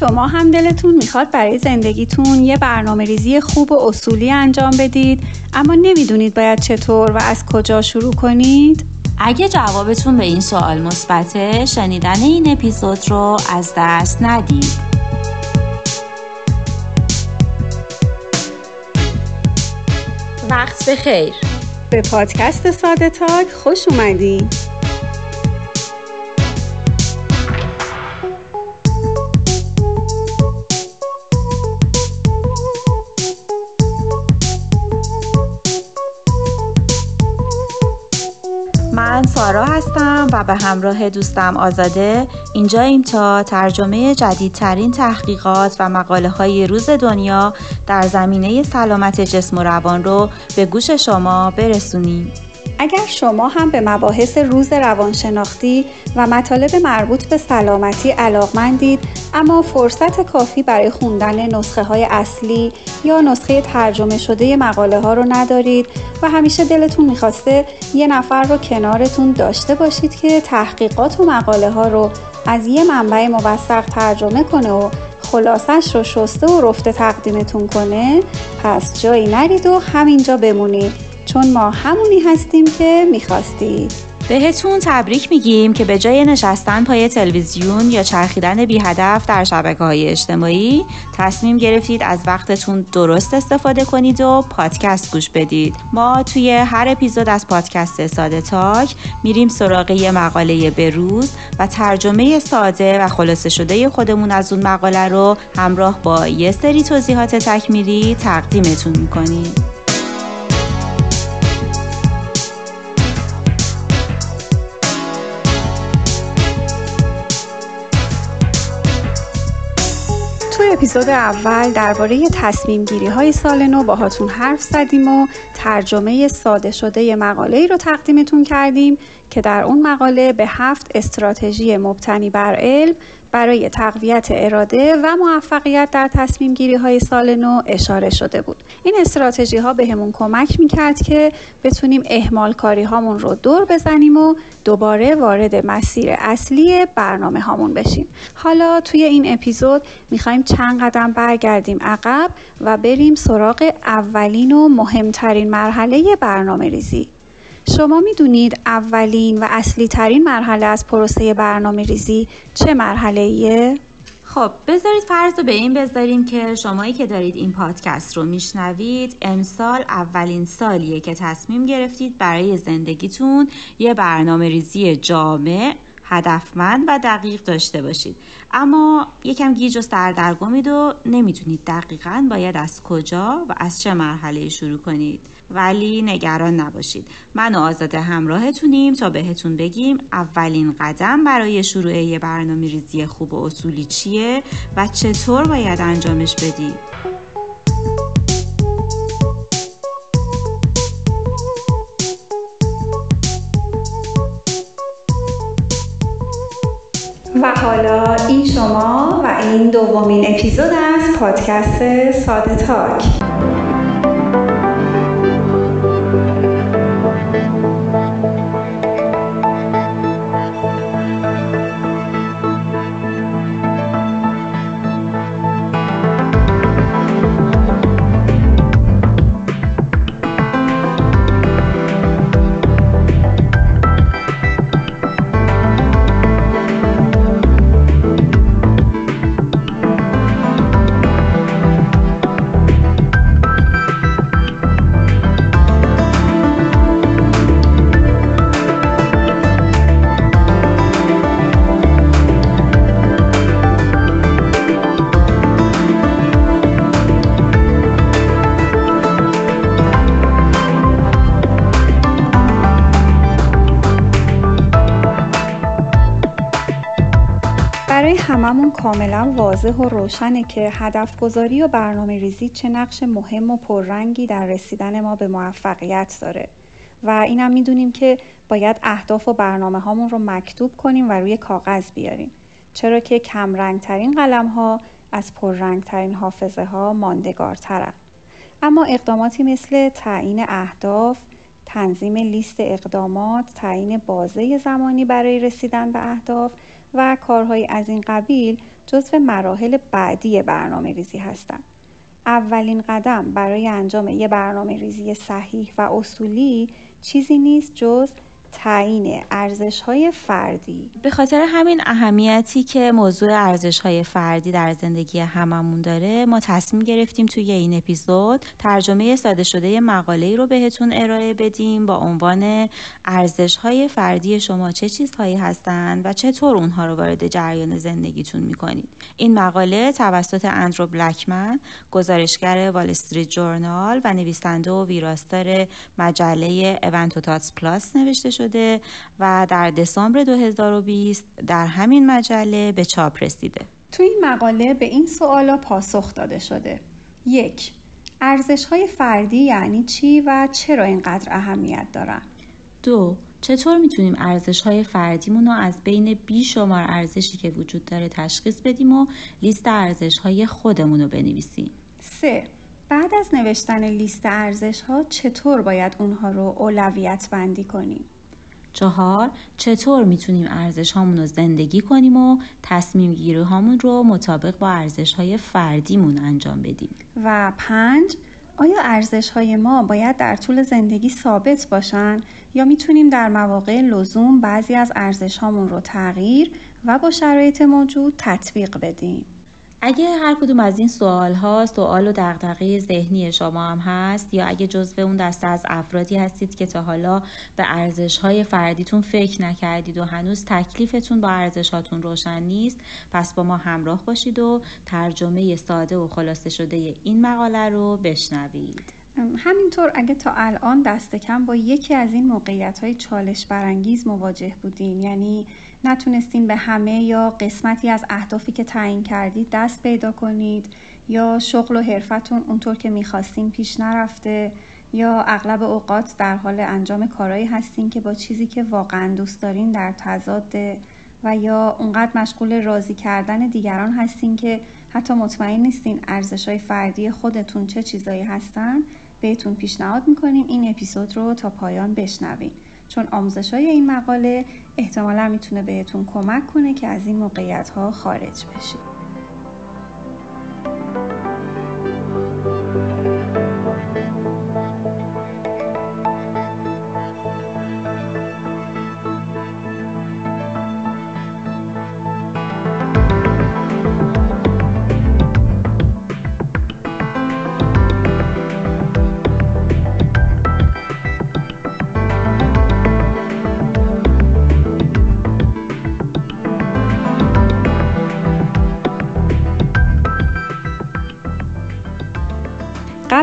شما هم دلتون می‌خواد برای زندگیتون یه برنامه ریزی خوب و اصولی انجام بدید اما نمی‌دونید باید چطور و از کجا شروع کنید؟ اگه جوابتون به این سوال مثبته شنیدن این اپیزود رو از دست ندید. وقت بخیر به پادکست ساده تاک خوش اومدید و به همراه دوستم آزاده اینجاییم تا ترجمه جدیدترین تحقیقات و مقاله های روز دنیا در زمینه سلامت جسم و روان رو به گوش شما برسونیم. اگر شما هم به مباحث روز روانشناختی و مطالب مربوط به سلامتی علاقمندید اما فرصت کافی برای خوندن نسخه های اصلی یا نسخه ترجمه شده مقاله ها رو ندارید و همیشه دلتون می‌خواسته یه نفر رو کنارتون داشته باشید که تحقیقات و مقاله ها رو از یه منبع موثق ترجمه کنه و خلاصش رو شسته و رفته تقدیمتون کنه پس جایی نرید و همینجا بمونید چون ما همونی هستیم که می‌خواستید. بهتون تبریک میگیم که به جای نشستن پای تلویزیون یا چرخیدن بی هدف در شبکه های اجتماعی تصمیم گرفتید از وقتتون درست استفاده کنید و پادکست گوش بدید. ما توی هر اپیزود از پادکست ساده تاک میریم سراغ یه مقاله بروز و ترجمه ساده و خلاصه شده خودمون از اون مقاله رو همراه با یه سری توضیحات تکمیلی تقدیمتون می‌کنیم. اپیزود اول درباره تصمیم گیری های سال نو باهاتون حرف زدیم و ترجمه ساده شده مقاله ای رو تقدیمتون کردیم که در اون مقاله به هفت استراتژی مبتنی بر علم برای تقویت اراده و موفقیت در تصمیم گیری های سال نو اشاره شده بود. این استراتژی ها به همون کمک می‌کرد که بتونیم احمال کاری هامون رو دور بزنیم و دوباره وارد مسیر اصلی برنامه هامون بشیم. حالا توی این اپیزود می‌خوایم چند قدم برگردیم عقب و بریم سراغ اولین و مهمترین مرحله برنامه ریزی. شما می‌دونید اولین و اصلی ترین مرحله از پروسه برنامه ریزی چه مرحله ایه؟ خب بذارید فرض رو به این بذاریم که شمایی که دارید این پادکست رو میشنوید امسال اولین سالیه که تصمیم گرفتید برای زندگیتون یه برنامه ریزی جامع هدفمند و دقیق داشته باشید. اما یکم گیج و سردرگمید و نمی‌دونید دقیقا باید از کجا و از چه مرحله شروع کنید. ولی نگران نباشید. من و آزاده همراهتونیم تا بهتون بگیم اولین قدم برای شروع یه برنامه ریزی خوب و اصولی چیه و چطور باید انجامش بدید. و حالا این شما و این دومین اپیزود از پادکست ساده تاک. هممون کاملا واضح و روشنه که هدف گذاری و برنامه ریزی چه نقش مهم و پررنگی در رسیدن ما به موفقیت داره. و اینم می‌دونیم که باید اهداف و برنامه هامون رو مکتوب کنیم و روی کاغذ بیاریم. چرا که کم ترین قلم ها از پررنگ ترین حافظه ها ماندگارترن. اما اقداماتی مثل تعیین اهداف، تنظیم لیست اقدامات، تعیین بازه زمانی برای رسیدن به اهداف و کارهای از این قبیل جزو مراحل بعدی برنامه ریزی هستند. اولین قدم برای انجام یه برنامه ریزی صحیح و اصولی چیزی نیست جز تعیین ارزش های فردی. به خاطر همین اهمیتی که موضوع ارزش های فردی در زندگی هممون داره ما تصمیم گرفتیم توی این اپیزود ترجمه ساده شده مقاله ای رو بهتون ارائه بدیم با عنوان ارزش های فردی شما چه چیزهایی هستند و چطور اونها رو وارد جریان زندگیتون می‌کنید. این مقاله توسط اندرو بلکمن گزارشگر وال استریت جورنال و نویسنده و ویراستار مجله اونتوتاتس پلاس نوشته شده و در دسامبر 2020 در همین مجله به چاپ رسیده. تو این مقاله به این سوالا پاسخ داده شده. یک ارزش های فردی یعنی چی و چرا اینقدر اهمیت دارن؟ دو چطور می‌تونیم ارزش های فردیمون رو از بین بیشمار ارزشی که وجود داره تشخیص بدیم و لیست ارزش های خودمون رو بنویسیم؟ سه بعد از نوشتن لیست ارزش ها چطور باید اونها رو اولویت بندی کنیم؟ چهار چطور می‌تونیم ارزش هامون رو زندگی کنیم و تصمیم گیری هامون رو مطابق با ارزش های فردیمون انجام بدیم و پنج آیا ارزش های ما باید در طول زندگی ثابت باشن یا می‌تونیم در مواقع لزوم بعضی از ارزش هامون رو تغییر و با شرایط موجود تطبیق بدیم؟ اگه هر کدوم از این سوال ها سوال و ذهنی شما هم هست یا اگه جزو اون دسته از افرادی هستید که تا حالا به ارزش های فردیتون فکر نکردید و هنوز تکلیفتون با ارزش هاتون روشن نیست پس با ما همراه باشید و ترجمه ساده و خلاصه شده این مقاله رو بشنوید. همینطور اگه تا الان دست کم با یکی از این موقعیت های چالش برانگیز مواجه بودین یعنی نتونستین به همه یا قسمتی از اهدافی که تعیین کردید دست پیدا کنید یا شغل و حرفتون اونطور که می‌خواستین پیش نرفته یا اغلب اوقات در حال انجام کارهایی هستین که با چیزی که واقعا دوست دارین در تضاده و یا اونقدر مشغول راضی کردن دیگران هستین که حتی مطمئن نیستین ارزش های فردی خودتون چه چیزایی هستن بهتون پیشنهاد می‌کنیم این اپیزود رو تا پایان بشنوین. چون آموزش این مقاله احتمالا می‌تونه بهتون کمک کنه که از این موقعیت ها خارج بشید.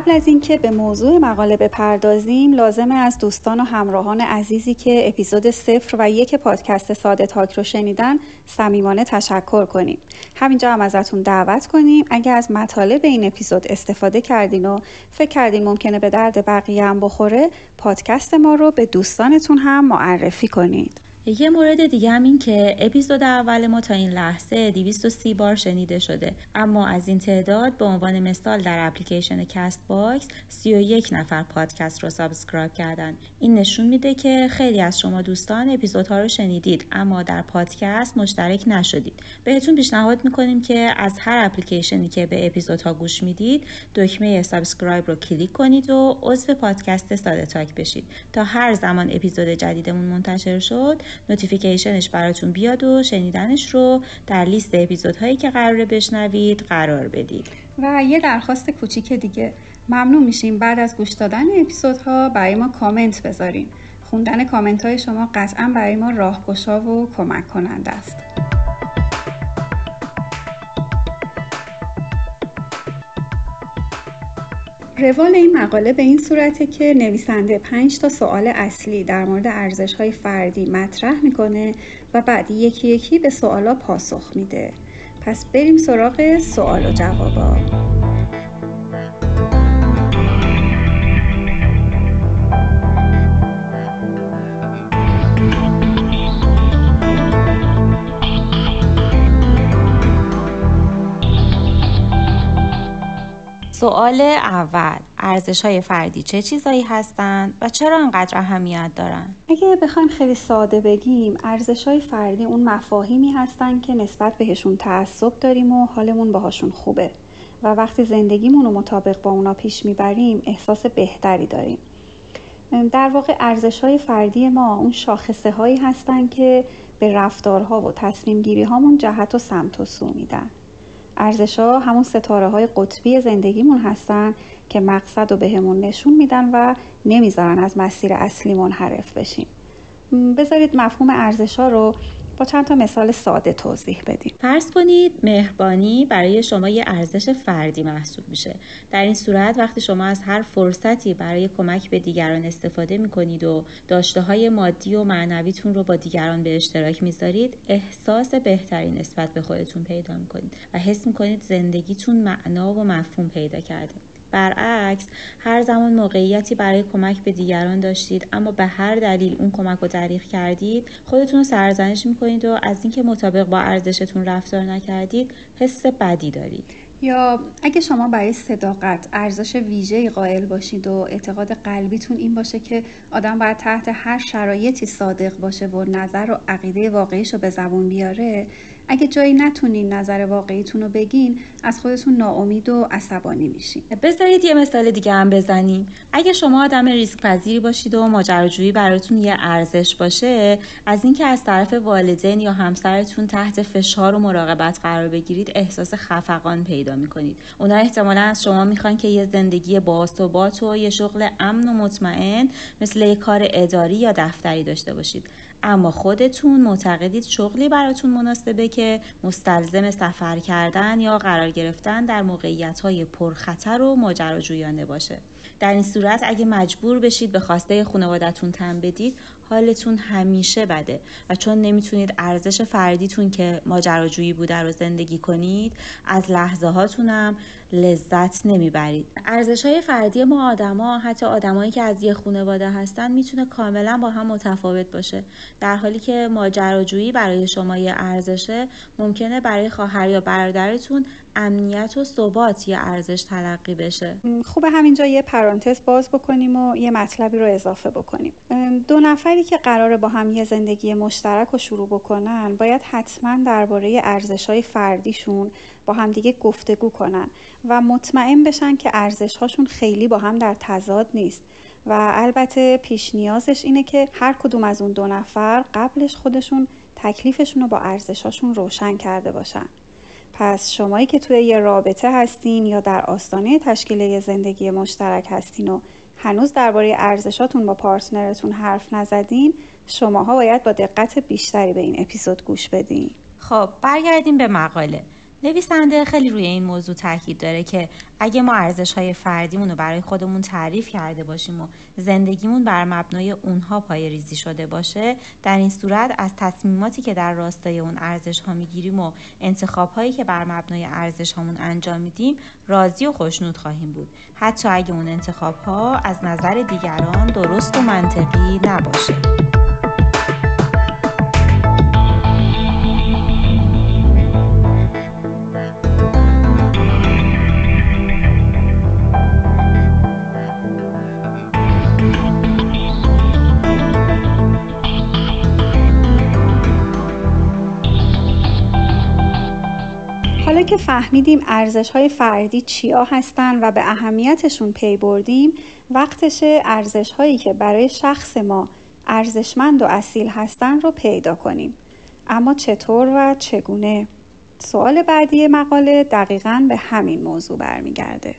قبل از اینکه به موضوع مقاله بپردازیم لازمه از دوستان و همراهان عزیزی که اپیزود صفر و یک پادکست ساده تاک رو شنیدن صمیمانه تشکر کنیم. همینجا هم ازتون دعوت کنیم اگر از مطالب این اپیزود استفاده کردین و فکر کردین ممکنه به درد بقیه هم بخوره پادکست ما رو به دوستانتون هم معرفی کنید. یه مورد دیگه هم این که اپیزود اول ما تا این لحظه 230 بار شنیده شده. اما از این تعداد به عنوان مثال در اپلیکیشن کست باکس 31 نفر پادکست رو subscribe کردن. این نشون میده که خیلی از شما دوستان اپیزودها رو شنیدید اما در پادکست مشترک نشدید. بهتون پیشنهاد می‌کنیم که از هر اپلیکیشنی که به اپیزودها گوش می‌دید دکمه subscribe رو کلیک کنید و عضو پادکست ساده تاک بشید. تا هر زمان اپیزود جدیدمون منتشر شد notification ش براتون بیاد و شنیدنش رو در لیست اپیزودهایی که قراره بشنوید قرار بدید. و یه درخواست کوچیک دیگه. ممنون میشیم. بعد از گوش دادن اپیزودها برای ما کامنت بذارین. خوندن کامنت های شما قطعا برای ما راهگشا و کمک کننده است. روال این مقاله به این صورته که نویسنده پنج تا سوال اصلی در مورد ارزش های فردی مطرح می‌کنه و بعد یکی یکی به سوالا پاسخ میده. پس بریم سراغ سوال و جوابا. سوال اول ارزش های فردی چه چیزایی هستند و چرا انقدر اهمیت دارند؟ اگه بخوایم خیلی ساده بگیم ارزش های فردی اون مفاهیمی هستند که نسبت بهشون تعصب داریم و حالمون باهاشون خوبه. و وقتی زندگیمون رو مطابق با اونا پیش می‌بریم احساس بهتری داریم. در واقع ارزش های فردی ما اون شاخصه هایی هستن که به رفتارها و تصمیم گیری هامون جهت و سمت و سو میدن. ارزش ها همون ستاره های قطبی زندگیمون هستن که مقصد رو بهمون نشون میدن و نمی‌ذارن از مسیر اصلی منحرف بشیم. بذارید مفهوم ارزش ها رو با چند تا مثال ساده توضیح بدیم. فرض کنید مهربانی برای شما یه ارزش فردی محسوب میشه. در این صورت وقتی شما از هر فرصتی برای کمک به دیگران استفاده می‌کنید و داشته های مادی و معنویتون رو با دیگران به اشتراک می‌ذارید احساس بهتری نسبت به خودتون پیدا می‌کنید و حس می‌کنید زندگیتون معنا و مفهوم پیدا کرده. برعکس هر زمان موقعیتی برای کمک به دیگران داشتید اما به هر دلیل اون کمک رو دریغ کردید خودتون رو سرزنش می‌کنید و از اینکه مطابق با ارزشتون رفتار نکردید حس بدی دارید. یا اگه شما برای صداقت ارزش ویژه قائل باشید و اعتقاد قلبیتون این باشه که آدم باید تحت هر شرایطی صادق باشه و نظر و عقیده واقعیش رو به زبون بیاره اگه جایی نتونین نظر واقعیتون رو بگین از خودتون ناامید و عصبانی میشین. بذارید یه مثال دیگه هم بزنیم. اگه شما آدم ریسک پذیری باشید و ماجراجویی براتون یه ارزش باشه از اینکه از طرف والدین یا همسرتون تحت فشار و مراقبت قرار بگیرید احساس خفقان پیدا می‌کنید. اونا احتمالا از شما می‌خوان که یه زندگی باثبات و یه شغل امن و مطمئن مثل یه کار اداری یا دفتری داشته باشید. اما خودتون معتقدید شغلی براتون مناسبه که مستلزم سفر کردن یا قرار گرفتن در موقعیت های پرخطر و ماجراجویانه باشه. در این صورت اگه مجبور بشید به خواسته خانوادتون تن بدید حالتون همیشه بده و چون نمی‌تونید ارزش فردیتون که ماجراجویی بوده رو زندگی کنید از لحظه هاتونم لذت نمی‌برید. ارزش های فردی ما آدما حتی آدمایی که از یه خانواده هستن می‌تونه کاملا با هم متفاوت باشه. در حالی که ماجراجویی برای شما یه ارزشه ممکنه برای خواهر یا برادرتون امنیت و ثبات یه ارزش تلقی بشه. خوبه همینجا یه پرانتز باز بکنیم و یه مطلبی رو اضافه بکنیم. دو نفری که قراره با هم یه زندگی مشترک رو شروع بکنن باید حتما درباره ارزش های فردیشون با همدیگه گفتگو کنن و مطمئن بشن که ارزش هاشون خیلی با هم در تضاد نیست. و البته پیش نیازش اینه که هر کدوم از اون دو نفر قبلش خودشون تکلیفشون رو با ارزشاشون روشن کرده باشن. پس شمایی که توی یه رابطه هستین یا در آستانه تشکیل زندگی مشترک هستین و هنوز درباره ارزشاتون با پارتنرتون حرف نزدین شماها باید با دقت بیشتری به این اپیزود گوش بدین. خب برگردیم به مقاله. نویسنده خیلی روی این موضوع تاکید داره که اگه ما ارزش های فردیمون رو برای خودمون تعریف کرده باشیم و زندگیمون بر مبنای اونها پای ریزی شده باشه در این صورت از تصمیماتی که در راستای اون ارزش ها می‌گیریم و انتخاب هایی که بر مبنای ارزش هامون انجام میدیم راضی و خوشنود خواهیم بود. حتی اگه اون انتخاب ها از نظر دیگران درست و منطقی نباشه. که فهمیدیم ارزش های فردی چیا هستن و به اهمیتشون پی بردیم وقتشه ارزش هایی که برای شخص ما ارزشمند و اصیل هستن رو پیدا کنیم. اما چطور و چگونه؟ سوال بعدی مقاله دقیقا به همین موضوع برمیگرده.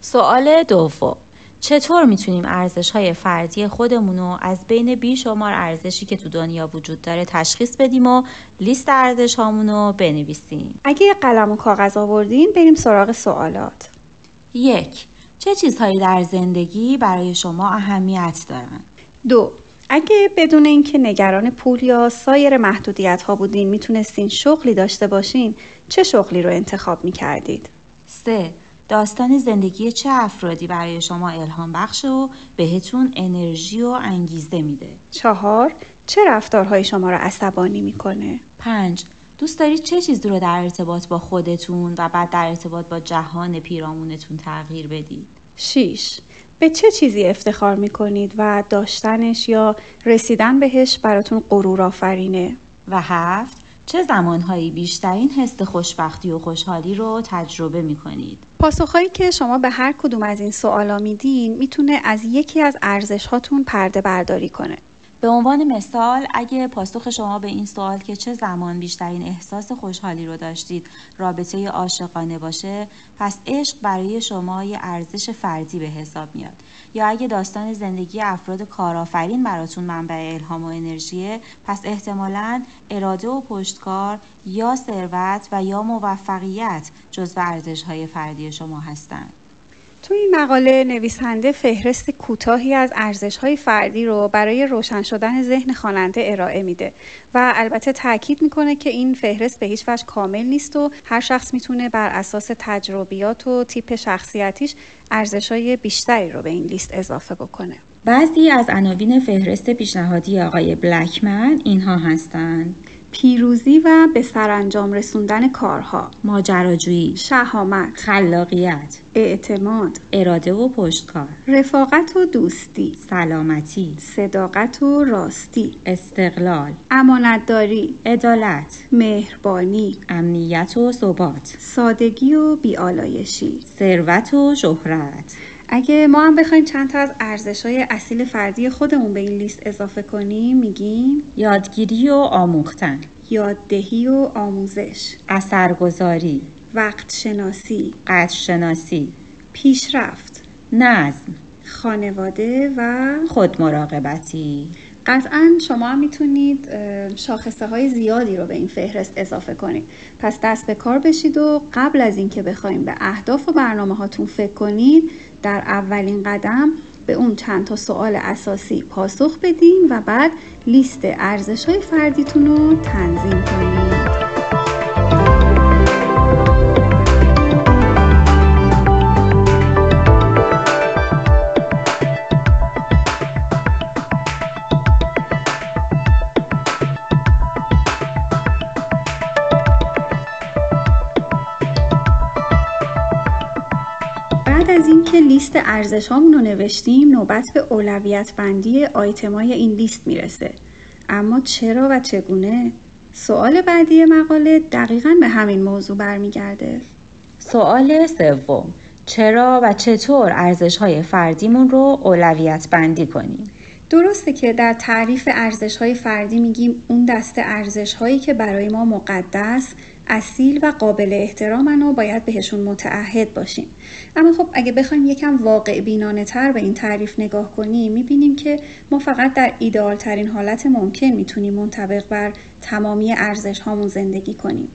سوال دوم. چطور می‌تونیم ارزش های فردی خودمون رو از بین بیشمار ارزشی که تو دنیا وجود داره تشخیص بدیم و لیست ارزش هامون رو بنویسیم اگه قلم و کاغذ آوردین بریم سراغ سوالات یک چه چیزهایی در زندگی برای شما اهمیت دارن؟ دو اگه بدون اینکه نگران پول یا سایر محدودیت ها بودین می‌تونستین شغلی داشته باشین چه شغلی رو انتخاب می‌کردید؟ سه داستان زندگی چه افرادی برای شما الهام بخش و بهتون انرژی و انگیزه میده چهار چه رفتارهای شما را عصبانی می‌کنه پنج دوست دارید چه چیزی رو در ارتباط با خودتون و بعد در ارتباط با جهان پیرامونتون تغییر بدید 6. به چه چیزی افتخار می کنید و داشتنش یا رسیدن بهش براتون غرور آفرینه؟ و هفت چه زمانهایی بیشترین حس خوشبختی و خوشحالی رو تجربه می کنید؟ پاسخهایی که شما به هر کدوم از این سوالا میدین می‌تونه از یکی از ارزش هاتون پرده برداری کنه. به عنوان مثال اگه پاسخ شما به این سوال که چه زمان بیشترین احساس خوشحالی رو داشتید رابطه عاشقانه باشه پس عشق برای شما یه ارزش فردی به حساب میاد یا اگه داستان زندگی افراد کارآفرین براتون منبع الهام و انرژیه پس احتمالا اراده و پشتکار یا ثروت و یا موفقیت جزو ارزش‌های فردی شما هستند تو این مقاله نویسنده فهرست کوتاهی از ارزش‌های فردی رو برای روشن شدن ذهن خواننده ارائه میده و البته تاکید می‌کنه که این فهرست به هیچ وجه کامل نیست و هر شخص می‌تونه بر اساس تجربیات و تیپ شخصیتیش ارزش‌های بیشتری رو به این لیست اضافه بکنه. بعضی از عناوین فهرست پیشنهادی آقای بلکمن اینها هستند پیروزی و به سرانجام رسوندن کارها. ماجراجویی شهامت خلاقیت اعتماد اراده و پشتکار رفاقت و دوستی سلامتی صداقت و راستی استقلال امانتداری عدالت مهربانی امنیت و ثبات سادگی و بیالایشی ثروت و شهرت. اگه ما هم بخوایم چند تا از ارزش های اصیل فردی خودمون به این لیست اضافه کنیم میگیم یادگیری و آموختن یاددهی و آموزش اثرگذاری وقت شناسی قدر شناسی پیشرفت نظم خانواده و خود مراقبتی قطعا شما هم می‌تونید شاخصه های زیادی رو به این فهرست اضافه کنید. پس دست به کار بشید و قبل از اینکه بخوایم به اهداف و برنامه هاتون فکر کنید در اولین قدم به اون چند تا سوال اساسی پاسخ بدین و بعد لیست ارزش های فردیتون رو تنظیم کنید لیست ارزش رو نوشتیم نوبت به اولویت بندی آیتمای این لیست می‌رسه. اما چرا و چگونه؟ سوال بعدی مقاله دقیقا به همین موضوع برمیگرده. سوال سوم چرا و چطور ارزش های فردیمون رو اولویت بندی کنیم؟ درسته که در تعریف ارزش های فردی میگیم اون دسته ارزش هایی که برای ما مقدس اصیل و قابل احترامن و باید بهشون متعهد باشیم. اما خب اگه بخوایم یکم واقع بینانه تر به این تعریف نگاه کنیم می‌بینیم که ما فقط در ایدئال ترین حالت ممکن می‌تونیم منطبق بر تمامی ارزش هامون زندگی کنیم.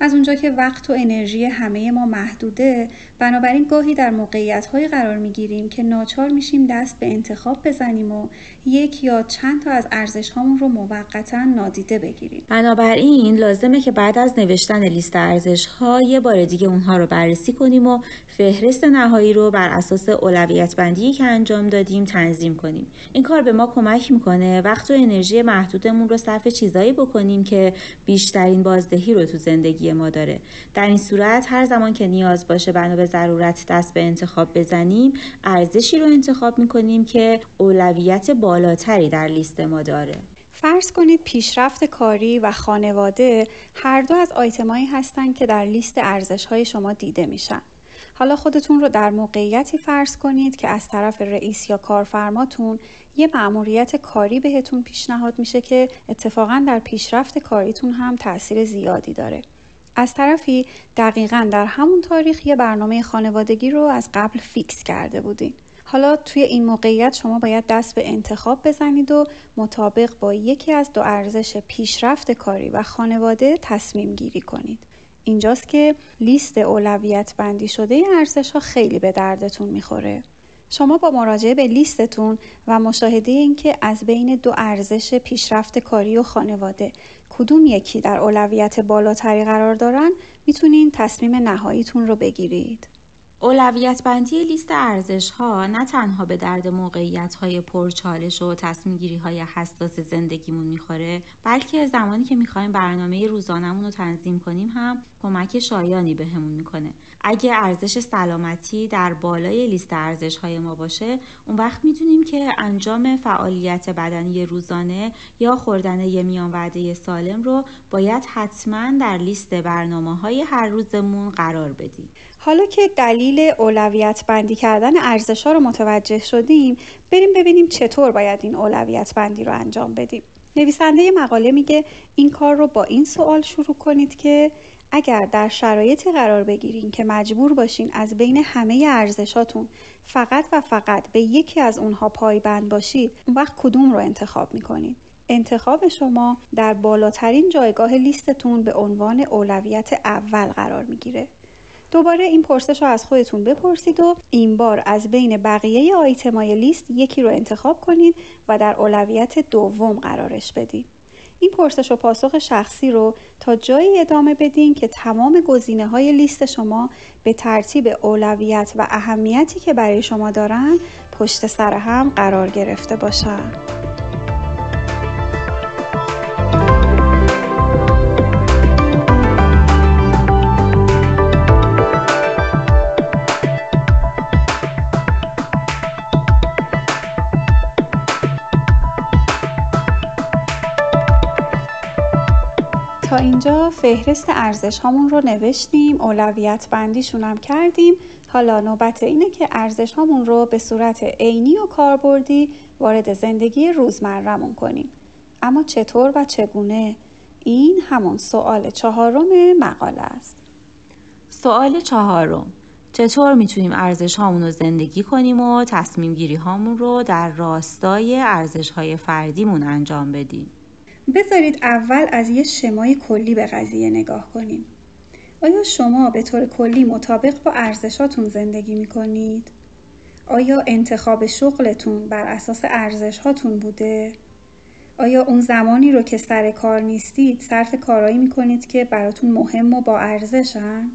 از اونجا که وقت و انرژی همه ما محدوده بنابراین گاهی در موقعیت های قرار می گیریم که ناچار میشیم دست به انتخاب بزنیم و یک یا چند تا از ارزش هامون رو موقتا نادیده بگیریم. بنابراین لازمه که بعد از نوشتن لیست ارزش ها یه بار دیگه اونها رو بررسی کنیم و فهرست نهایی رو بر اساس اولویت بندی که انجام دادیم تنظیم کنیم. این کار به ما کمک می‌کنه وقت و انرژی محدودمون رو صرف چیزایی بکنیم که بیشترین بازدهی رو تو زندگی ما داره. در این صورت هر زمان که نیاز باشه بنا به ضرورت دست به انتخاب بزنیم ارزشی رو انتخاب می‌کنیم که اولویت بالاتری در لیست ما داره. فرض کنید پیشرفت کاری و خانواده هر دو از آیتمایی هستند که در لیست ارزش های شما دیده میشن. حالا خودتون رو در موقعیتی فرض کنید که از طرف رئیس یا کارفرماتون یه مأموریت کاری بهتون پیشنهاد میشه که اتفاقا در پیشرفت کاریتون هم تاثیر زیادی داره. از طرفی دقیقا در همون تاریخ یه برنامه خانوادگی رو از قبل فیکس کرده بودین. حالا توی این موقعیت شما باید دست به انتخاب بزنید و مطابق با یکی از دو ارزش پیشرفت کاری و خانواده تصمیم گیری کنید. اینجاست که لیست اولویت بندی شده ارزش ها خیلی به دردتون می‌خوره. شما با مراجعه به لیستتون و مشاهده اینکه از بین دو ارزش پیشرفت کاری و خانواده کدوم یکی در اولویت بالاتری قرار دارن می‌تونین تصمیم نهاییتون رو بگیرید. اولویت بندی لیست ارزش ها نه تنها به درد موقعیت های پرچالش و تصمیم گیری های حساس زندگیمون می‌خوره بلکه زمانی که می‌خوایم برنامه روزانمون رو تنظیم کنیم هم کمک شایانی بهمون به می‌کنه. اگه ارزش سلامتی در بالای لیست ارزش های ما باشه اون وقت می‌دونیم که انجام فعالیت بدنی روزانه یا خوردن یه میان وعده سالم رو باید حتما در لیست برنامه های هر روزمون قرار بدیم. حالا که دلیل اولویت بندی کردن ارزش ها رو متوجه شدیم بریم ببینیم چطور باید این اولویت بندی رو انجام بدیم. نویسنده مقاله میگه این کار رو با این سوال شروع کنید که اگر در شرایطی قرار بگیرین که مجبور باشین از بین همه ارزشاتون فقط و فقط به یکی از اونها پایبند باشید اون وقت کدوم رو انتخاب می‌کنید انتخاب شما در بالاترین جایگاه لیستتون به عنوان اولویت اول قرار می‌گیره دوباره این پرسش رو از خودتون بپرسید و این بار از بین بقیه آیتمای لیست یکی رو انتخاب کنید و در اولویت دوم قرارش بدید. این پرسش و پاسخ شخصی رو تا جایی ادامه بدین که تمام گزینه های لیست شما به ترتیب اولویت و اهمیتی که برای شما دارن پشت سر هم قرار گرفته باشن. اینجا فهرست ارزش هامون رو نوشتیم اولویت بندیشون هم کردیم. حالا نوبت اینه که ارزش هامون رو به صورت عینی و کاربردی وارد زندگی روزمرهمون کنیم. اما چطور و چگونه؟ این همون سوال چهارم مقاله است. سوال چهارم. چطور می‌تونیم ارزش هامون رو زندگی کنیم و تصمیم گیری هامون رو در راستای ارزش های فردیمون انجام بدیم؟ بذارید اول از یه شمای کلی به قضیه نگاه کنیم. آیا شما به طور کلی مطابق با ارزشاتون زندگی می کنید؟ آیا انتخاب شغلتون بر اساس ارزش هاتون بوده؟ آیا اون زمانی رو که سر کار نیستید صرف کارایی می کنید که براتون مهم و با ارزشن؟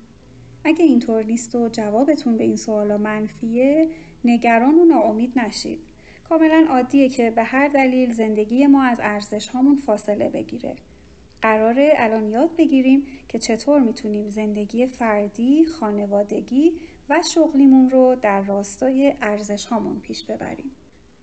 اگه اینطور نیست و جوابتون به این سوالا منفیه نگران و ناامید نشید. کاملا عادیه که به هر دلیل زندگی ما از ارزش هامون فاصله بگیره. قراره الان یاد بگیریم که چطور می‌تونیم زندگی فردی، خانوادگی و شغلیمون رو در راستای ارزش هامون پیش ببریم.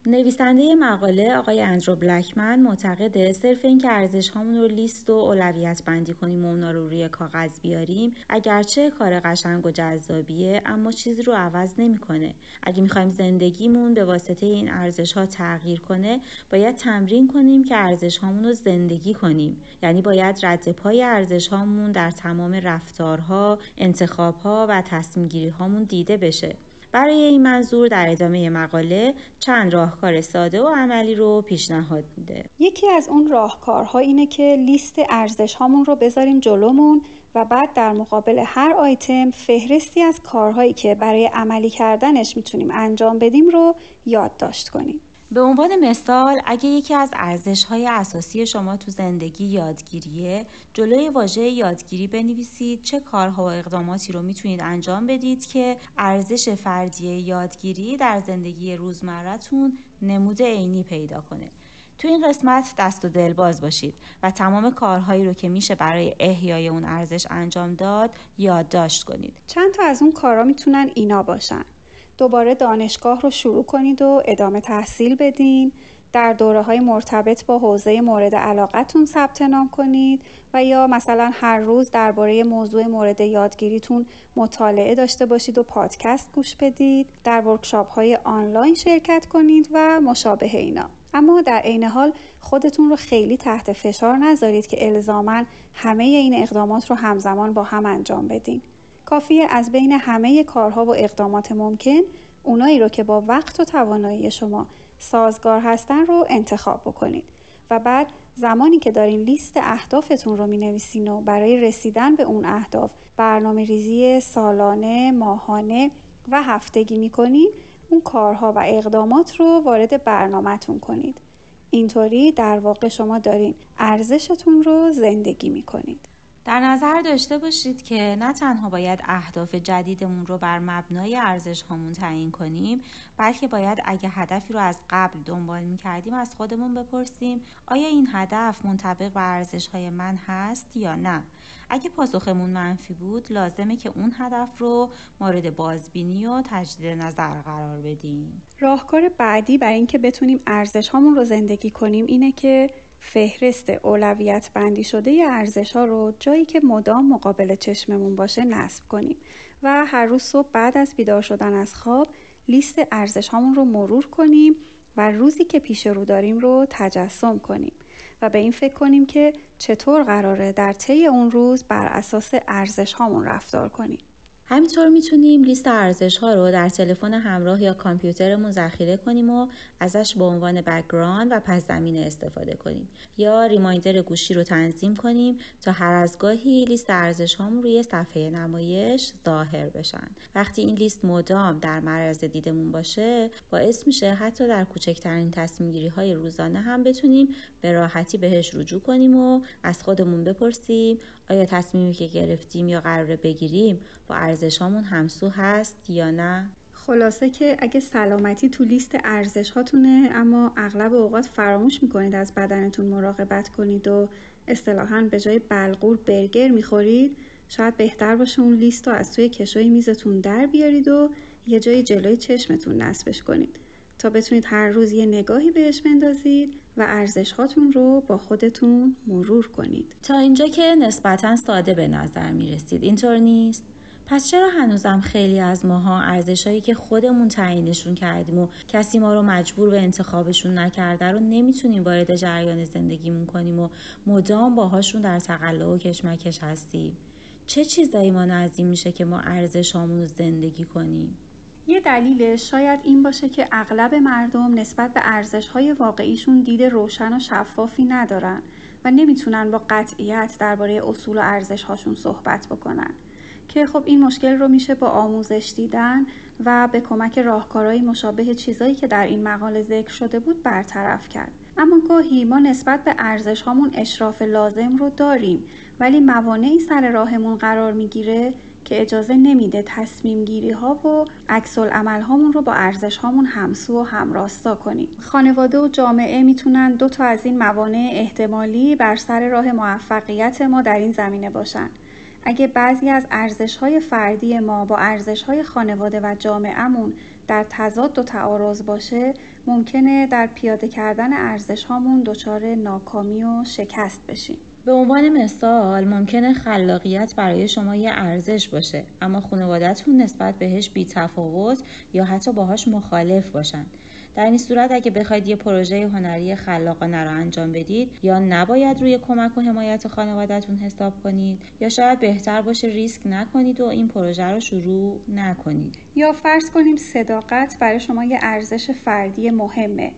نویسنده مقاله آقای اندرو بلکمن معتقده صرف اینکه ارزش هامون رو لیست و اولویت بندی کنیم و اونا رو روی کاغذ بیاریم اگرچه کار قشنگ و جذابیه اما چیزی رو عوض نمی‌کنه. اگه می‌خوایم زندگیمون به واسطه این ارزش ها تغییر کنه باید تمرین کنیم که ارزش هامون رو زندگی کنیم. یعنی باید رد پای ارزش هامون در تمام رفتارها انتخابها و تصمیم گیری هامون دیده بشه. برای این منظور در ادامه مقاله چند راهکار ساده و عملی رو پیشنهاد میده. یکی از اون راهکارها اینه که لیست ارزش هامون رو بذاریم جلومون و بعد در مقابل هر آیتم فهرستی از کارهایی که برای عملی کردنش می‌تونیم انجام بدیم رو یادداشت کنیم. به عنوان مثال اگه یکی از ارزش های اساسی شما تو زندگی یادگیریه جلوی واژه یادگیری بنویسید چه کارها و اقداماتی رو می‌تونید انجام بدید که ارزش فردی یادگیری در زندگی روزمرتون نمود عینی پیدا کنه. تو این قسمت دست و دل باز باشید و تمام کارهایی رو که میشه برای احیای اون ارزش انجام داد یادداشت کنید. چند تا از اون کارها می‌تونن اینا باشن. دوباره دانشگاه رو شروع کنید و ادامه تحصیل بدین. در دوره های مرتبط با حوزه مورد علاقتون ثبت نام کنید و یا مثلا هر روز درباره موضوع مورد یادگیریتون مطالعه داشته باشید و پادکست گوش بدید. در ورکشاپ های آنلاین شرکت کنید و مشابه اینا. اما در عین حال خودتون رو خیلی تحت فشار نذارید که الزاما همه این اقدامات رو همزمان با هم انجام بدین. کافیه از بین همه کارها و اقدامات ممکن اونایی رو که با وقت و توانایی شما سازگار هستن رو انتخاب بکنید و بعد زمانی که دارین لیست اهدافتون رو می نویسین و برای رسیدن به اون اهداف برنامه ریزی سالانه، ماهانه و هفتگی می کنین اون کارها و اقدامات رو وارد برنامهتون کنید. اینطوری در واقع شما دارین ارزشتون رو زندگی می کنید. در نظر داشته باشید که نه تنها باید اهداف جدیدمون رو بر مبنای ارزش هامون تعیین کنیم بلکه باید اگه هدفی رو از قبل دنبال می کردیم از خودمون بپرسیم آیا این هدف منطبق بر ارزش های من هست یا نه؟ اگه پاسخمون منفی بود لازمه که اون هدف رو مورد بازبینی و تجدید نظر قرار بدیم. راهکار بعدی برای اینکه بتونیم ارزش هامون رو زندگی کنیم اینه که فهرست اولویت بندی شده ارزش ها رو جایی که مدام مقابل چشممون باشه نصب کنیم و هر روز صبح بعد از بیدار شدن از خواب لیست ارزش هامون رو مرور کنیم و روزی که پیش رو داریم رو تجسم کنیم و به این فکر کنیم که چطور قراره در طی اون روز بر اساس ارزش هامون رفتار کنیم. همینطور می‌تونیم لیست ارزش ها رو در تلفن همراه یا کامپیوترمون ذخیره کنیم و ازش به عنوان background و پس زمینه استفاده کنیم. یا reminder گوشی رو تنظیم کنیم تا هر از گاهی لیست ارزش هامون روی صفحه نمایش ظاهر بشن. وقتی این لیست مدام در معرض دیدمون باشه باعث میشه حتی در کوچکترین تصمیم گیری های روزانه هم بتونیم به راحتی بهش رجوع کنیم و از خودمون بپرسیم آیا تصمیمی که گرفتیم یا قراره بگیریم با ارزشامون همسو هست یا نه؟ خلاصه که اگه سلامتی تو لیست ارزش هاتونه اما اغلب اوقات فراموش می‌کنید از بدنتون مراقبت کنید و اصطلاحا به جای بلغور برگر می‌خورید شاید بهتر باشه اون لیست رو از توی کشوی میزتون در بیارید و یه جای جلوی چشمتون نصبش کنید. تا بتونید هر روز یه نگاهی بهش بندازید و ارزش هاتون رو با خودتون مرور کنید. تا اینجا که نسبتا ساده به نظر می رسید اینطور نیست؟ پس چرا هنوزم خیلی از ماها ارزشهایی که خودمون تعیینشون کردیم و کسی ما رو مجبور به انتخابشون نکرده رو نمی‌تونیم وارد جریان زندگیمون کنیم و مدام باهاشون در تقلا و کشمکش هستیم چه چیزایی ما نظیم میشه که ما ارزشامون رو زندگی کنیم یه دلیلش شاید این باشه که اغلب مردم نسبت به ارزش‌های واقعیشون دید روشن و شفافی ندارن و نمی‌تونن با قطعیت درباره اصول و ارزش‌هاشون صحبت بکنن. که خب این مشکل رو میشه با آموزش دیدن و به کمک راهکارهای مشابه چیزایی که در این مقاله ذکر شده بود برطرف کرد. اما گاهی ما نسبت به ارزش هامون اشراف لازم رو داریم ولی موانعی سر راهمون قرار می‌گیره که اجازه نمیده تصمیم گیری ها و عکس عمل هامون رو با ارزش هامون همسو و همراستا کنیم. خانواده و جامعه می‌تونن دو تا از این موانع احتمالی بر سر راه موفقیت ما در این زمینه باشن. اگه بعضی از ارزش های فردی ما با ارزش های خانواده و جامعهمون در تضاد و تعارض باشه ممکنه در پیاده کردن ارزش هامون دچار ناکامی و شکست بشیم. به عنوان مثال ممکنه خلاقیت برای شما یه ارزش باشه اما خانوادهتون نسبت بهش بی تفاوت یا حتی باهاش مخالف باشن در این صورت اگه بخواید یه پروژه هنری خلاقانه رو انجام بدید یا نباید روی کمک و حمایت خانوادهتون حساب کنید یا شاید بهتر باشه ریسک نکنید و این پروژه رو شروع نکنید. یا فرض کنیم صداقت برای شما یه ارزش فردی مهمه.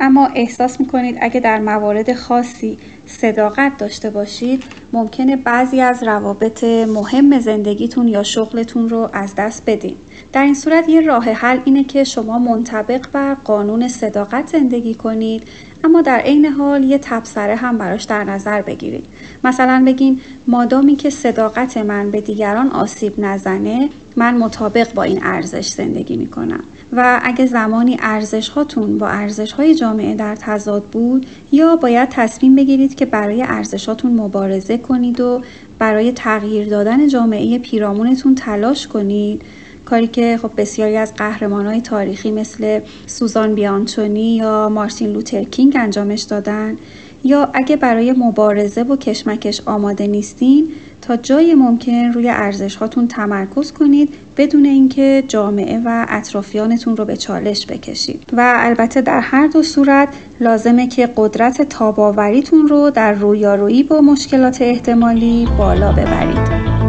اما احساس می‌کنید اگه در موارد خاصی صداقت داشته باشید ممکنه بعضی از روابط مهم زندگیتون یا شغلتون رو از دست بدین. در این صورت یه راه حل اینه که شما منطبق بر قانون صداقت زندگی کنید اما در عین حال یه تبصره هم براش در نظر بگیرید. مثلا بگین مادامی که صداقت من به دیگران آسیب نزنه من مطابق با این ارزش زندگی می‌کنم. و اگه زمانی ارزش هاتون با ارزش های جامعه در تضاد بود یا باید تصمیم بگیرید که برای ارزشاتون مبارزه کنید و برای تغییر دادن جامعه پیرامونتون تلاش کنید. کاری که خب بسیاری از های تاریخی مثل سوزان بیانچونی یا مارتین لوترکینگ انجامش دادن. یا اگه برای مبارزه و کشمکش آماده نیستین تا جای ممکن روی ارزش هاتون تمرکز کنید بدون اینکه جامعه و اطرافیانتون رو به چالش بکشید. و البته در هر دو صورت لازمه که قدرت تاباوریتون رو در رویارویی با مشکلات احتمالی بالا ببرید.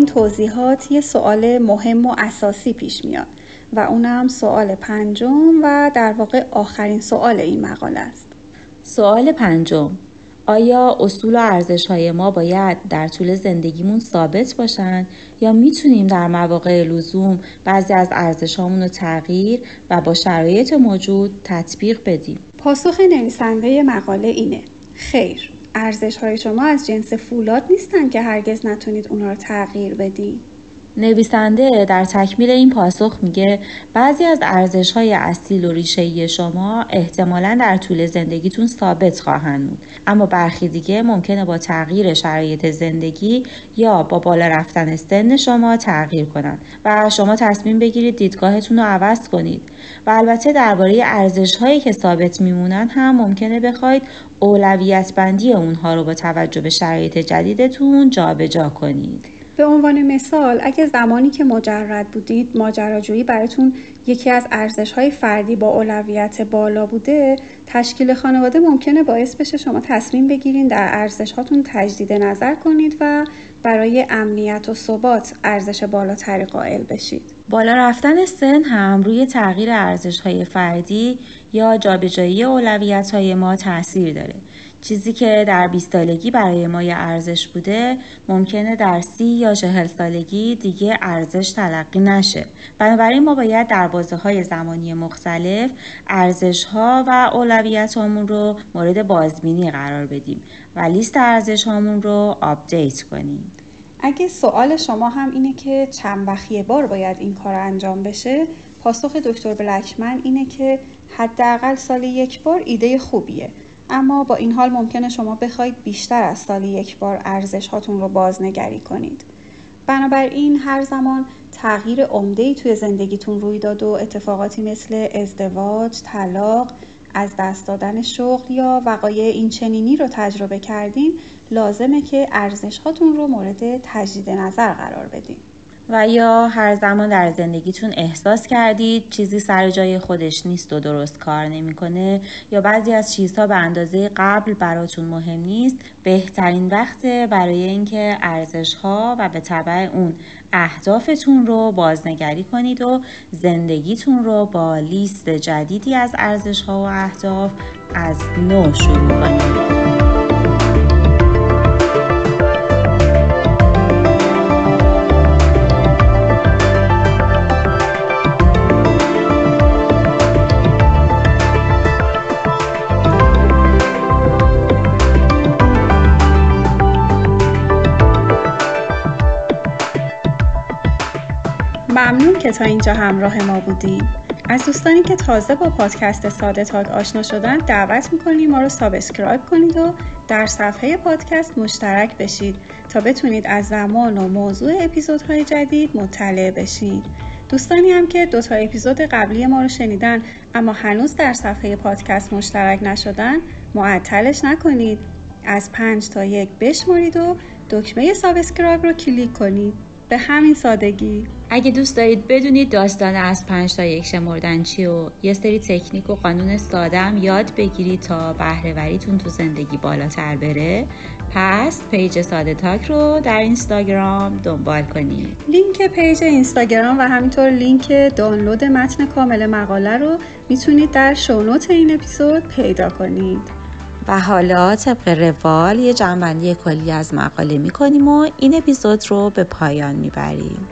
این توضیحات یه سوال مهم و اساسی پیش میاد و اونم سوال پنجم و در واقع آخرین سوال این مقاله است. سوال پنجم. آیا اصول و ارزش های ما باید در طول زندگیمون ثابت باشند یا می‌تونیم در مواقع لزوم بعضی از ارزش رو تغییر و با شرایط موجود تطبیق بدیم؟ پاسخ نویسنده مقاله اینه خیر. ارزش های شما از جنس فولاد نیستن که هرگز نتونید اونها رو تغییر بدید نویسنده در تکمیل این پاسخ میگه بعضی از ارزش های اصیل و ریشه شما احتمالا در طول زندگیتون ثابت خواهند بود. اما برخی دیگه ممکنه با تغییر شرایط زندگی یا با بالا رفتن سن شما تغییر کنند و شما تصمیم بگیرید دیدگاهتون رو عوض کنید. و البته درباره ارزش هایی که ثابت میمونن هم ممکنه بخواید اولویت بندی اونها رو با توجه به شرایط جدیدتون جابجا جا کنید. به عنوان مثال اگه زمانی که مجرد بودید ماجراجویی براتون یکی از ارزش های فردی با اولویت بالا بوده تشکیل خانواده ممکنه باعث بشه شما تصمیم بگیرین در ارزش هاتون تجدید نظر کنید و برای امنیت و ثبات ارزش بالاتری قائل بشید. بالا رفتن سن هم روی تغییر ارزش های فردی یا جابجایی اولویت های ما تاثیر داره. چیزی که در 20 سالگی برای ما یه ارزش بوده ممکنه در سی یا چهل سالگی دیگه ارزش تلقی نشه. بنابراین ما باید در بازه های زمانی مختلف ارزش ها و اولویت هامون رو مورد بازبینی قرار بدیم و لیست ارزش هامون رو update کنیم. اگه سوال شما هم اینه که چند وقت یه بار باید این کار انجام بشه پاسخ دکتر بلکمن اینه که حداقل سال یک بار ایده خوبیه. اما با این حال ممکنه شما بخواید بیشتر از سالی یک بار ارزش هاتون رو بازنگری کنید. بنابراین هر زمان تغییر عمده توی زندگیتون روی داد و اتفاقاتی مثل ازدواج، طلاق، از دست دادن شغل یا وقایع این چنینی رو تجربه کردین لازمه که ارزش هاتون رو مورد تجدید نظر قرار بدین. و یا هر زمان در زندگیتون احساس کردید چیزی سر جای خودش نیست و درست کار نمی‌کنه یا بعضی از چیزها به اندازه قبل براتون مهم نیست بهترین وقت برای اینکه ارزش ها و به طبع اون اهدافتون رو بازنگری کنید و زندگیتون رو با لیست جدیدی از ارزش ها و اهداف از نو شروع کنید. ممنون که تا اینجا همراه ما بودیم از دوستانی که تازه با پادکست ساده تاک آشنا شدن دعوت می‌کنیم ما رو subscribe کنید و در صفحه پادکست مشترک بشید تا بتونید از زمان و موضوع اپیزودهای جدید مطلع بشید. دوستانی هم که دو تا اپیزود قبلی ما رو شنیدن اما هنوز در صفحه پادکست مشترک نشدن معطلش نکنید. از پنج تا یک بشمارید و دکمه subscribe رو کلیک کنید. به همین سادگی. اگه دوست دارید بدونید داستان از پنج تا یک شمردن چیه و یه سری تکنیک و قانون ساده هم یاد بگیرید تا بهره‌وریتون تو زندگی بالاتر بره پس پیج ساده تاک رو در اینستاگرام دنبال کنید. لینک پیج اینستاگرام و همینطور لینک دانلود متن کامل مقاله رو می‌تونید در show note این اپیزود پیدا کنید. و حالا طبق روال یه جنبندی کلی از مقاله می‌کنیم و این اپیزود رو به پایان می‌بریم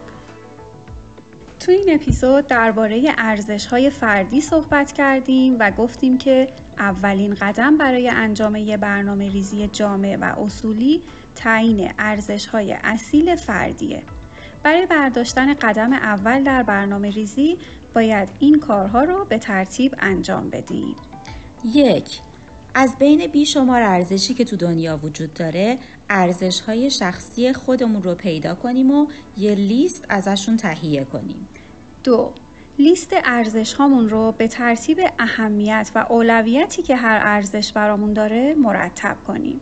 تو این اپیزود درباره ارزش های فردی صحبت کردیم و گفتیم که اولین قدم برای انجام یه برنامه ریزی جامع و اصولی تعیین ارزش های اصیل فردیه. برای برداشتن قدم اول در برنامه ریزی باید این کارها رو به ترتیب انجام بدیم. یک از بین بیشمار ارزشی که تو دنیا وجود داره ارزش های شخصی خودمون رو پیدا کنیم و یه لیست ازشون تهیه کنیم. دو لیست ارزش هامون رو به ترتیب اهمیت و اولویتی که هر ارزش برامون داره مرتب کنیم.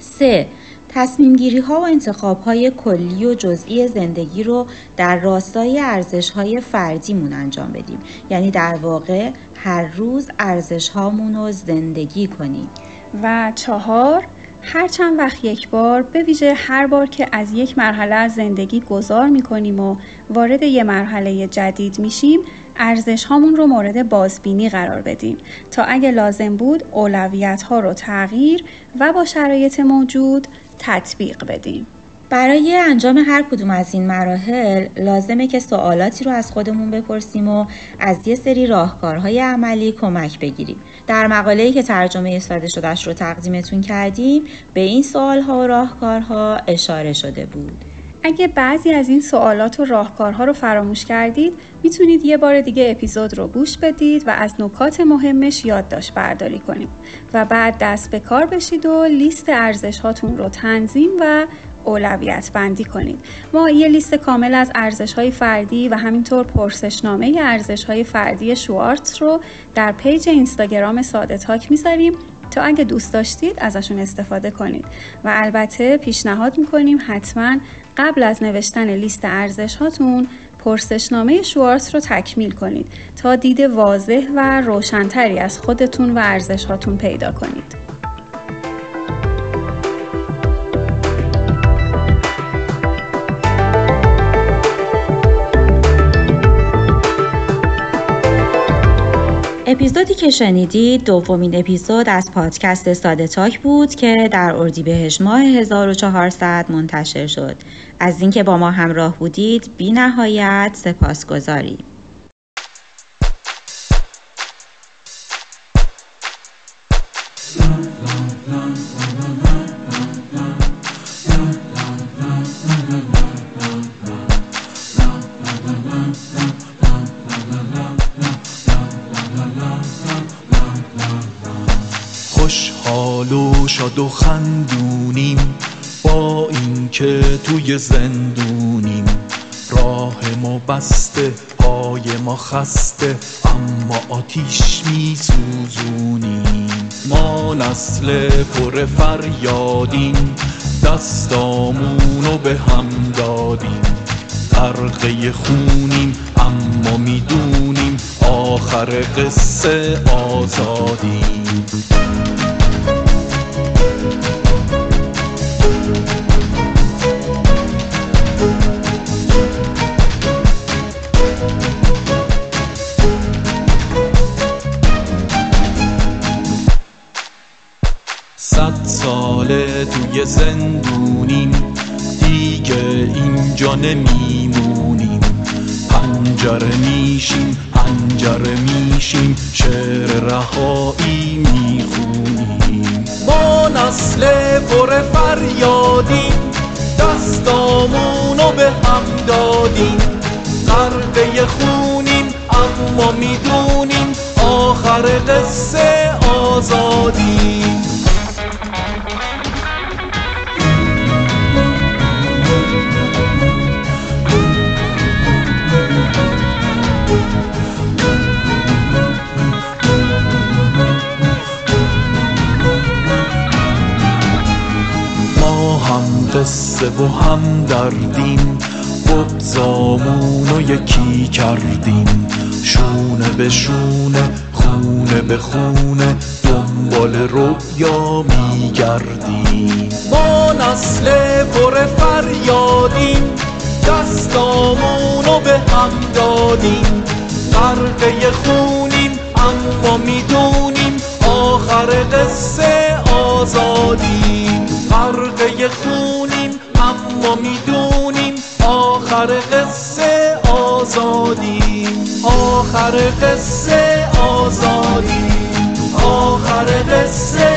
سه تصمیم گیری ها و انتخاب های کلی و جزئی زندگی رو در راستای ارزش های فردیمون انجام بدیم. یعنی در واقع هر روز ارزش هامون رو زندگی کنیم. و چهار هر چند وقت یک بار به ویژه هر بار که از یک مرحله از زندگی گذار می کنیم و وارد یه مرحله جدید میشیم ارزش هامون رو مورد بازبینی قرار بدیم. تا اگه لازم بود اولویت ها رو تغییر و با شرایط موجود تطبیق بدیم. برای انجام هر کدوم از این مراحل لازمه که سوالاتی رو از خودمون بپرسیم و از یه سری راهکارهای عملی کمک بگیریم. در مقاله‌ای که ترجمه ساده شدهش رو تقدیمتون کردیم به این سوالها و راهکارها اشاره شده بود. اگه بعضی از این سوالات و راهکارها رو فراموش کردید می‌تونید یه بار دیگه اپیزود رو گوش بدید و از نکات مهمش یادداشت برداری کنید. و بعد دست به کار بشید و لیست ارزش هاتون رو تنظیم و اولویت بندی کنید. ما یه لیست کامل از ارزش های فردی و همینطور پرسشنامه ارزش های فردی شوارتز رو در پیج اینستاگرام ساده تاک می‌ذاریم. تا اگه دوست داشتید ازشون استفاده کنید و البته پیشنهاد می‌کنیم حتما قبل از نوشتن لیست ارزش هاتون پرسشنامه شوارتز رو تکمیل کنید تا دید واضح و روشنتری از خودتون و ارزش هاتون پیدا کنید. اپیزودی که شنیدید دومین اپیزود از پادکست ساده تاک بود که در اردیبهشت ماه 1400 منتشر شد. از اینکه با ما همراه بودید بی نهایت سپاس گذاریم. و شاد و خندونیم با اینکه توی زندونیم. راه ما بسته پای ما خسته اما آتیش می سوزونیم ما نسل پر فریادیم دستامونو به هم دادیم. غرقه خونیم اما می‌دونیم آخر قصه آزادیم. توی زندونیم. دیگه اینجا نمیمونیم. پنجره میشیم پنجره میشیم. شعر رهایی می‌خونیم. ما نسل پر فریادیم دستامونو به هم دادیم. غرقه خونیم اما می‌دونیم آخر قصه آزادیم و هم دردیم بغزامون و یکی کردیم شونه به شونه خونه به خونه دنبال رویا میگردیم. ما نسل پر فریادیم دستامونو به هم دادیم. غرقه خونیم اما می‌دونیم آخر قصه آزادیم. غرقه خونیم ما می‌دونیم آخر قصه آزادی آخر قصه آزادی آخر قصه